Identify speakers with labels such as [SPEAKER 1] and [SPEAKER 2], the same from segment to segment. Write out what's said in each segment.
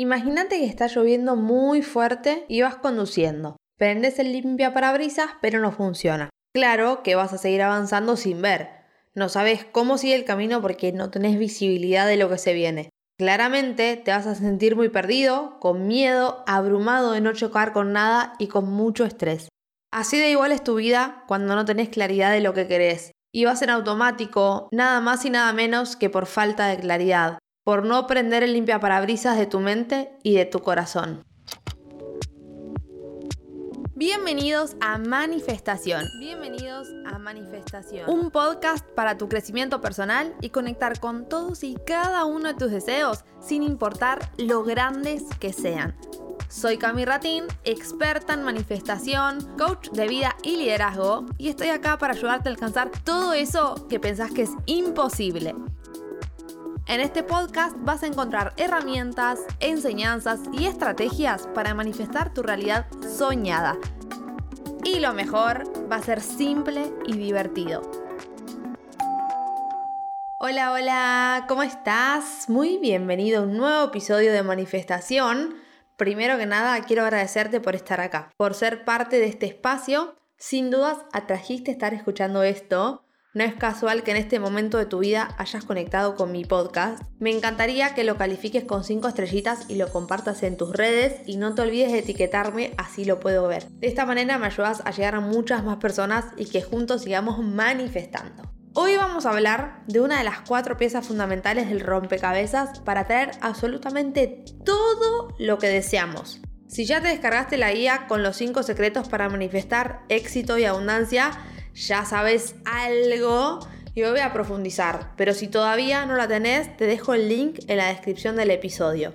[SPEAKER 1] Imagínate que está lloviendo muy fuerte y vas conduciendo. Prendes el limpia parabrisas, pero no funciona. Claro que vas a seguir avanzando sin ver. No sabes cómo sigue el camino porque no tenés visibilidad de lo que se viene. Claramente te vas a sentir muy perdido, con miedo, abrumado de no chocar con nada y con mucho estrés. Así de igual es tu vida cuando no tenés claridad de lo que querés. Y vas en automático, nada más y nada menos que por falta de claridad, por no prender el limpiaparabrisas de tu mente y de tu corazón. Bienvenidos a Manifestación. Bienvenidos a Manifestación. Un podcast para tu crecimiento personal y conectar con todos y cada uno de tus deseos, sin importar lo grandes que sean. Soy Cami Ratín, experta en manifestación, coach de vida y liderazgo, y estoy acá para ayudarte a alcanzar todo eso que pensás que es imposible. En este podcast vas a encontrar herramientas, enseñanzas y estrategias para manifestar tu realidad soñada. Y lo mejor, va a ser simple y divertido. Hola, hola, ¿cómo estás? Muy bienvenido a un nuevo episodio de Manifestación. Primero que nada, quiero agradecerte por estar acá, por ser parte de este espacio. Sin dudas, atrajiste estar escuchando esto no es casual que en este momento de tu vida hayas conectado con mi podcast. Me encantaría que lo califiques con 5 estrellitas y lo compartas en tus redes y no te olvides de etiquetarme, así lo puedo ver. De esta manera me ayudas a llegar a muchas más personas y que juntos sigamos manifestando. Hoy vamos a hablar de una de las cuatro piezas fundamentales del rompecabezas para traer absolutamente todo lo que deseamos. Si ya te descargaste la guía con los 5 secretos para manifestar éxito y abundancia, ya sabes algo y voy a profundizar. Pero si todavía no la tenés, te dejo el link en la descripción del episodio.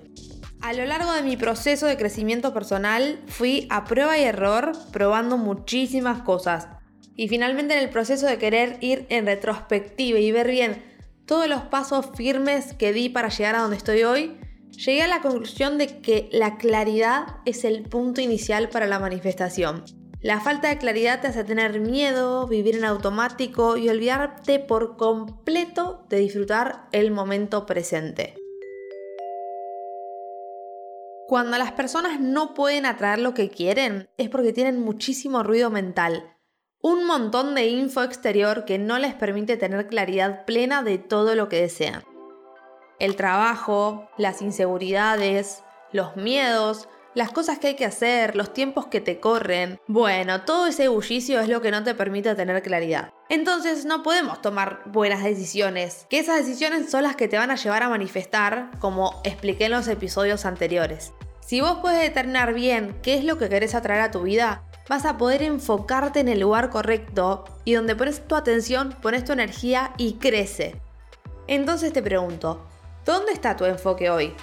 [SPEAKER 1] A lo largo de mi proceso de crecimiento personal fui a prueba y error probando muchísimas cosas. Y finalmente en el proceso de querer ir en retrospectiva y ver bien todos los pasos firmes que di para llegar a donde estoy hoy, llegué a la conclusión de que la claridad es el punto inicial para la manifestación. La falta de claridad te hace tener miedo, vivir en automático y olvidarte por completo de disfrutar el momento presente. Cuando las personas no pueden atraer lo que quieren es porque tienen muchísimo ruido mental, un montón de info exterior que no les permite tener claridad plena de todo lo que desean. El trabajo, las inseguridades, los miedos, las cosas que hay que hacer, los tiempos que te corren. Bueno, todo ese bullicio es lo que no te permite tener claridad. Entonces no podemos tomar buenas decisiones, que esas decisiones son las que te van a llevar a manifestar, como expliqué en los episodios anteriores. Si vos puedes determinar bien qué es lo que querés atraer a tu vida, vas a poder enfocarte en el lugar correcto y donde pones tu atención, pones tu energía y crece. Entonces te pregunto, ¿dónde está tu enfoque hoy?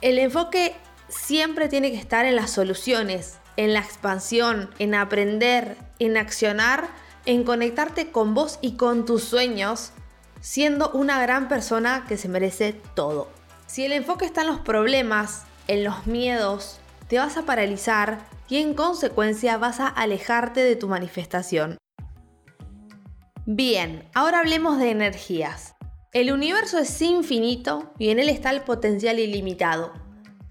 [SPEAKER 1] El enfoque siempre tiene que estar en las soluciones, en la expansión, en aprender, en accionar, en conectarte con vos y con tus sueños, siendo una gran persona que se merece todo. Si el enfoque está en los problemas, en los miedos, te vas a paralizar y en consecuencia vas a alejarte de tu manifestación. Bien, ahora hablemos de energías. El universo es infinito y en él está el potencial ilimitado.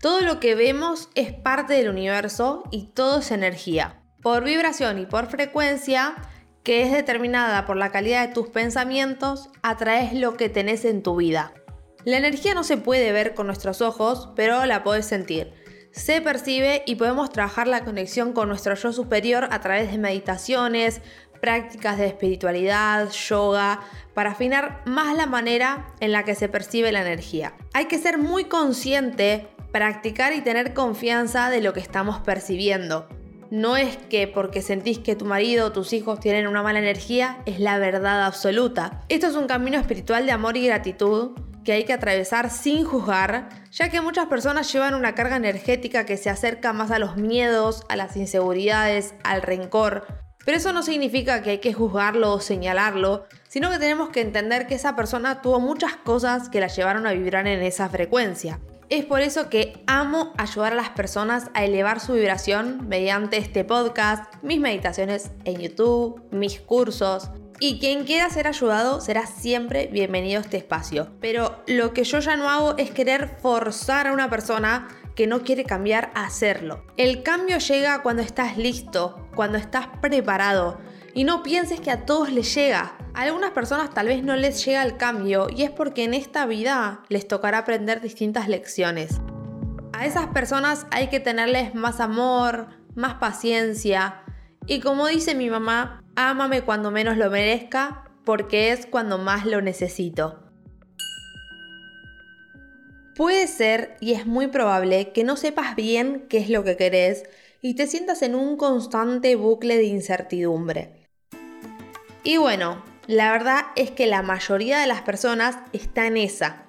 [SPEAKER 1] Todo lo que vemos es parte del universo y todo es energía. Por vibración y por frecuencia, que es determinada por la calidad de tus pensamientos, atraes lo que tenés en tu vida. La energía no se puede ver con nuestros ojos, pero la podés sentir. Se percibe y podemos trabajar la conexión con nuestro yo superior a través de meditaciones, prácticas de espiritualidad, yoga, para afinar más la manera en la que se percibe la energía. Hay que ser muy consciente practicar y tener confianza de lo que estamos percibiendo. No es que porque sentís que tu marido o tus hijos tienen una mala energía es la verdad absoluta. Esto es un camino espiritual de amor y gratitud que hay que atravesar sin juzgar, ya que muchas personas llevan una carga energética que se acerca más a los miedos, a las inseguridades, al rencor. Pero eso no significa que hay que juzgarlo o señalarlo, sino que tenemos que entender que esa persona tuvo muchas cosas que la llevaron a vibrar en esa frecuencia. Es por eso que amo ayudar a las personas a elevar su vibración mediante este podcast, mis meditaciones en YouTube, mis cursos. Y quien quiera ser ayudado será siempre bienvenido a este espacio. Pero lo que yo ya no hago es querer forzar a una persona que no quiere cambiar a hacerlo. El cambio llega cuando estás listo, cuando estás preparado. Y no pienses que a todos les llega. A algunas personas tal vez no les llega el cambio y es porque en esta vida les tocará aprender distintas lecciones. A esas personas hay que tenerles más amor, más paciencia. Y como dice mi mamá, ámame cuando menos lo merezca porque es cuando más lo necesito. Puede ser, y es muy probable, que no sepas bien qué es lo que querés y te sientas en un constante bucle de incertidumbre. Y bueno, la verdad es que la mayoría de las personas está en esa.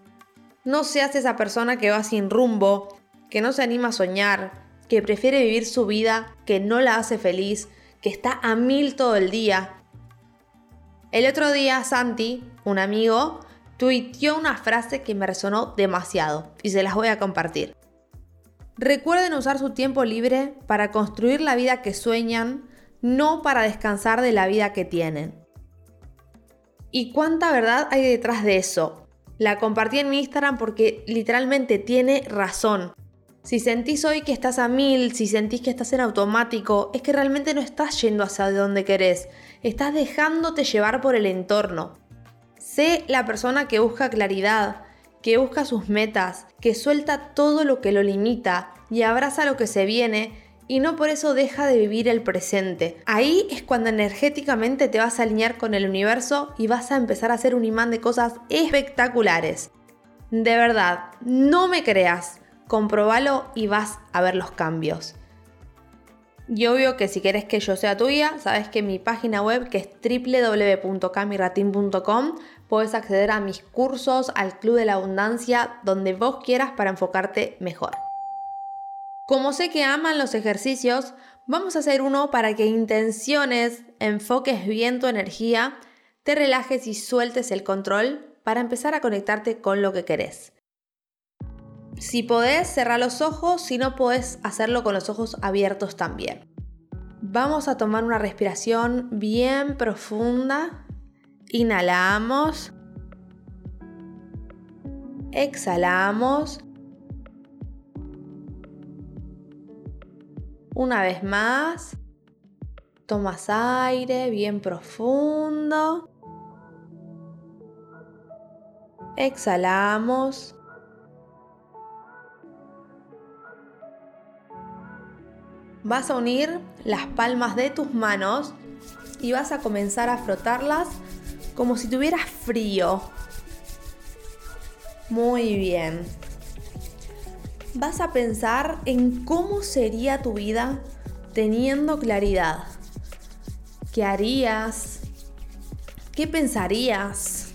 [SPEAKER 1] No seas esa persona que va sin rumbo, que no se anima a soñar, que prefiere vivir su vida, que no la hace feliz, que está a mil todo el día. El otro día Santi, un amigo, tuiteó una frase que me resonó demasiado y se las voy a compartir. Recuerden usar su tiempo libre para construir la vida que sueñan, no para descansar de la vida que tienen. ¿Y cuánta verdad hay detrás de eso? La compartí en mi Instagram porque literalmente tiene razón. Si sentís hoy que estás a mil, si sentís que estás en automático, es que realmente no estás yendo hacia donde querés, estás dejándote llevar por el entorno. Sé la persona que busca claridad, que busca sus metas, que suelta todo lo que lo limita y abraza lo que se viene y no por eso deja de vivir el presente. Ahí es cuando energéticamente te vas a alinear con el universo y vas a empezar a hacer un imán de cosas espectaculares. De verdad, no me creas, comprobalo y vas a ver los cambios. Y obvio que si quieres que yo sea tuya, sabes que mi página web, que es www.camiratin.com, puedes acceder a mis cursos, al Club de la Abundancia, donde vos quieras para enfocarte mejor. Como sé que aman los ejercicios, vamos a hacer uno para que intenciones, enfoques bien tu energía, te relajes y sueltes el control para empezar a conectarte con lo que querés. Si podés, cerrar los ojos, si no podés, hacerlo con los ojos abiertos también. Vamos a tomar una respiración bien profunda. Inhalamos. Exhalamos. Una vez más, tomas aire bien profundo. Exhalamos. Vas a unir las palmas de tus manos y vas a comenzar a frotarlas como si tuvieras frío. Muy bien vas a pensar en cómo sería tu vida teniendo claridad. ¿Qué harías? ¿Qué pensarías?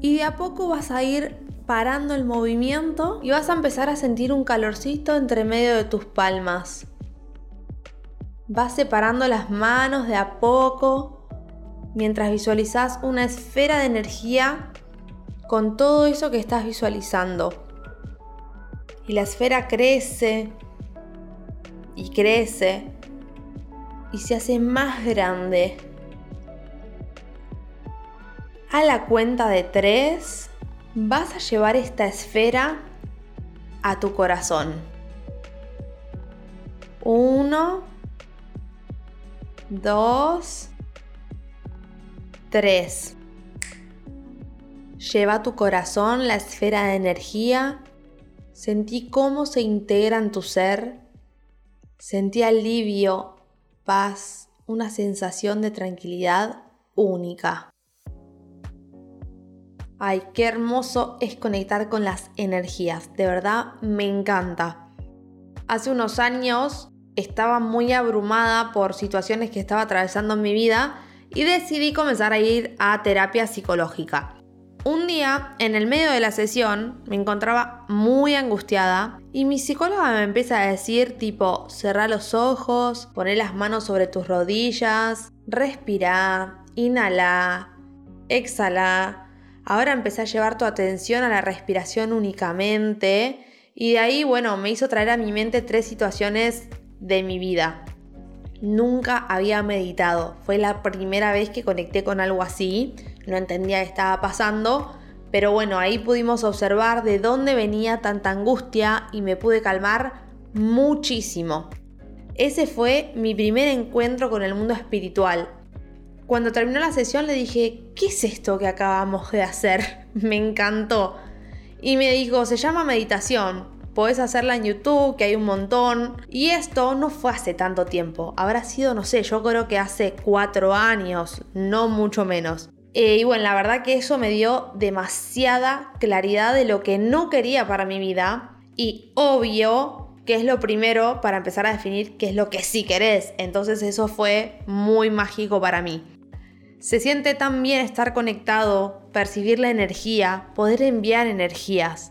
[SPEAKER 1] Y de a poco vas a ir parando el movimiento y vas a empezar a sentir un calorcito entre medio de tus palmas. Vas separando las manos de a poco mientras visualizas una esfera de energía con todo eso que estás visualizando y la esfera crece y crece y se hace más grande. A la cuenta de tres vas a llevar esta esfera a tu corazón. Uno, dos, tres. Lleva a tu corazón la esfera de energía Sentí cómo se integra en tu ser. Sentí alivio, paz, una sensación de tranquilidad única. Ay, qué hermoso es conectar con las energías. De verdad, me encanta. Hace unos años estaba muy abrumada por situaciones que estaba atravesando en mi vida y decidí comenzar a ir a terapia psicológica. Un día, en el medio de la sesión, me encontraba muy angustiada y mi psicóloga me empieza a decir tipo, cerrá los ojos, poné las manos sobre tus rodillas, respira, inhala, exhala. Ahora empecé a llevar tu atención a la respiración únicamente y de ahí, bueno, me hizo traer a mi mente tres situaciones de mi vida. nunca había meditado. Fue la primera vez que conecté con algo así. No entendía qué estaba pasando. Pero bueno, ahí pudimos observar de dónde venía tanta angustia y me pude calmar muchísimo. Ese fue mi primer encuentro con el mundo espiritual. Cuando terminó la sesión le dije, ¿qué es esto que acabamos de hacer? Me encantó. Y me dijo, se llama meditación. Podés hacerla en YouTube, que hay un montón. Y esto no fue hace tanto tiempo. Habrá sido, no sé, yo creo que hace cuatro años, no mucho menos. Eh, y bueno, la verdad que eso me dio demasiada claridad de lo que no quería para mi vida. Y obvio que es lo primero para empezar a definir qué es lo que sí querés. Entonces eso fue muy mágico para mí. Se siente tan bien estar conectado, percibir la energía, poder enviar energías.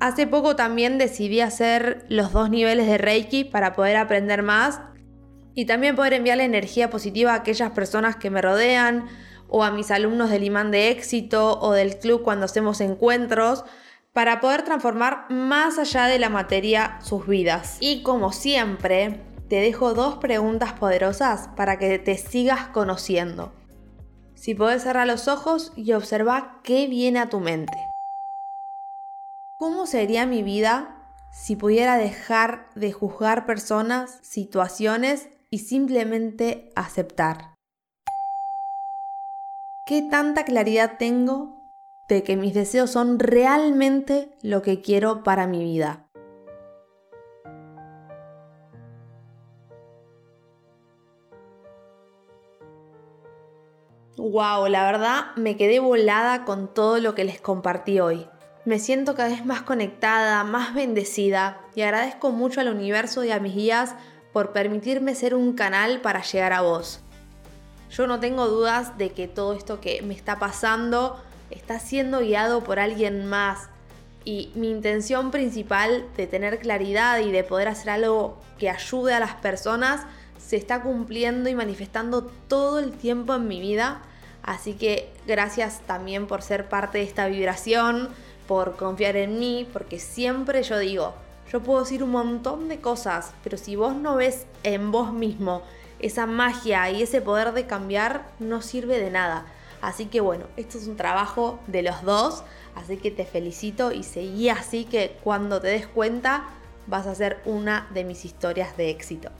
[SPEAKER 1] Hace poco también decidí hacer los dos niveles de Reiki para poder aprender más y también poder enviar la energía positiva a aquellas personas que me rodean o a mis alumnos del imán de éxito o del club cuando hacemos encuentros para poder transformar más allá de la materia sus vidas. Y como siempre, te dejo dos preguntas poderosas para que te sigas conociendo. Si podés cerrar los ojos y observar qué viene a tu mente. ¿Cómo sería mi vida si pudiera dejar de juzgar personas, situaciones y simplemente aceptar? ¿Qué tanta claridad tengo de que mis deseos son realmente lo que quiero para mi vida? Wow, la verdad me quedé volada con todo lo que les compartí hoy. Me siento cada vez más conectada, más bendecida y agradezco mucho al universo y a mis guías por permitirme ser un canal para llegar a vos. Yo no tengo dudas de que todo esto que me está pasando está siendo guiado por alguien más y mi intención principal de tener claridad y de poder hacer algo que ayude a las personas se está cumpliendo y manifestando todo el tiempo en mi vida. Así que gracias también por ser parte de esta vibración, por confiar en mí, porque siempre yo digo, yo puedo decir un montón de cosas, pero si vos no ves en vos mismo esa magia y ese poder de cambiar, no sirve de nada. Así que bueno, esto es un trabajo de los dos, así que te felicito y seguí así que cuando te des cuenta vas a ser una de mis historias de éxito.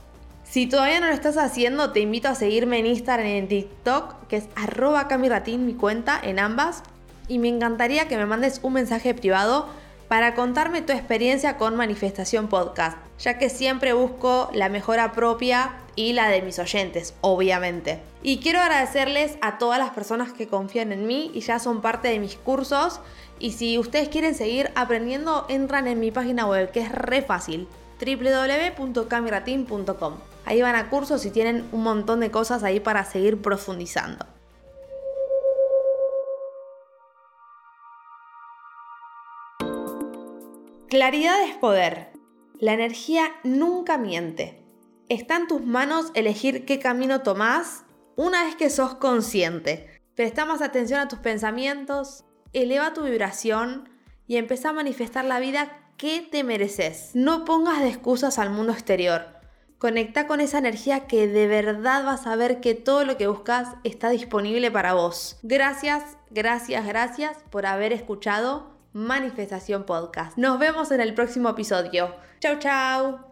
[SPEAKER 1] Si todavía no lo estás haciendo, te invito a seguirme en Instagram y en TikTok, que es arroba camiratín, mi cuenta en ambas, y me encantaría que me mandes un mensaje privado para contarme tu experiencia con Manifestación Podcast, ya que siempre busco la mejora propia y la de mis oyentes, obviamente. Y quiero agradecerles a todas las personas que confían en mí y ya son parte de mis cursos. Y si ustedes quieren seguir aprendiendo, entran en mi página web, que es re fácil, www.camirateam.com. Ahí van a cursos y tienen un montón de cosas ahí para seguir profundizando. Claridad es poder. La energía nunca miente. Está en tus manos elegir qué camino tomás una vez que sos consciente. Presta más atención a tus pensamientos, eleva tu vibración y empieza a manifestar la vida que te mereces. No pongas de excusas al mundo exterior. Conecta con esa energía que de verdad vas a ver que todo lo que buscas está disponible para vos. Gracias, gracias, gracias por haber escuchado Manifestación Podcast. Nos vemos en el próximo episodio. Chau, chau.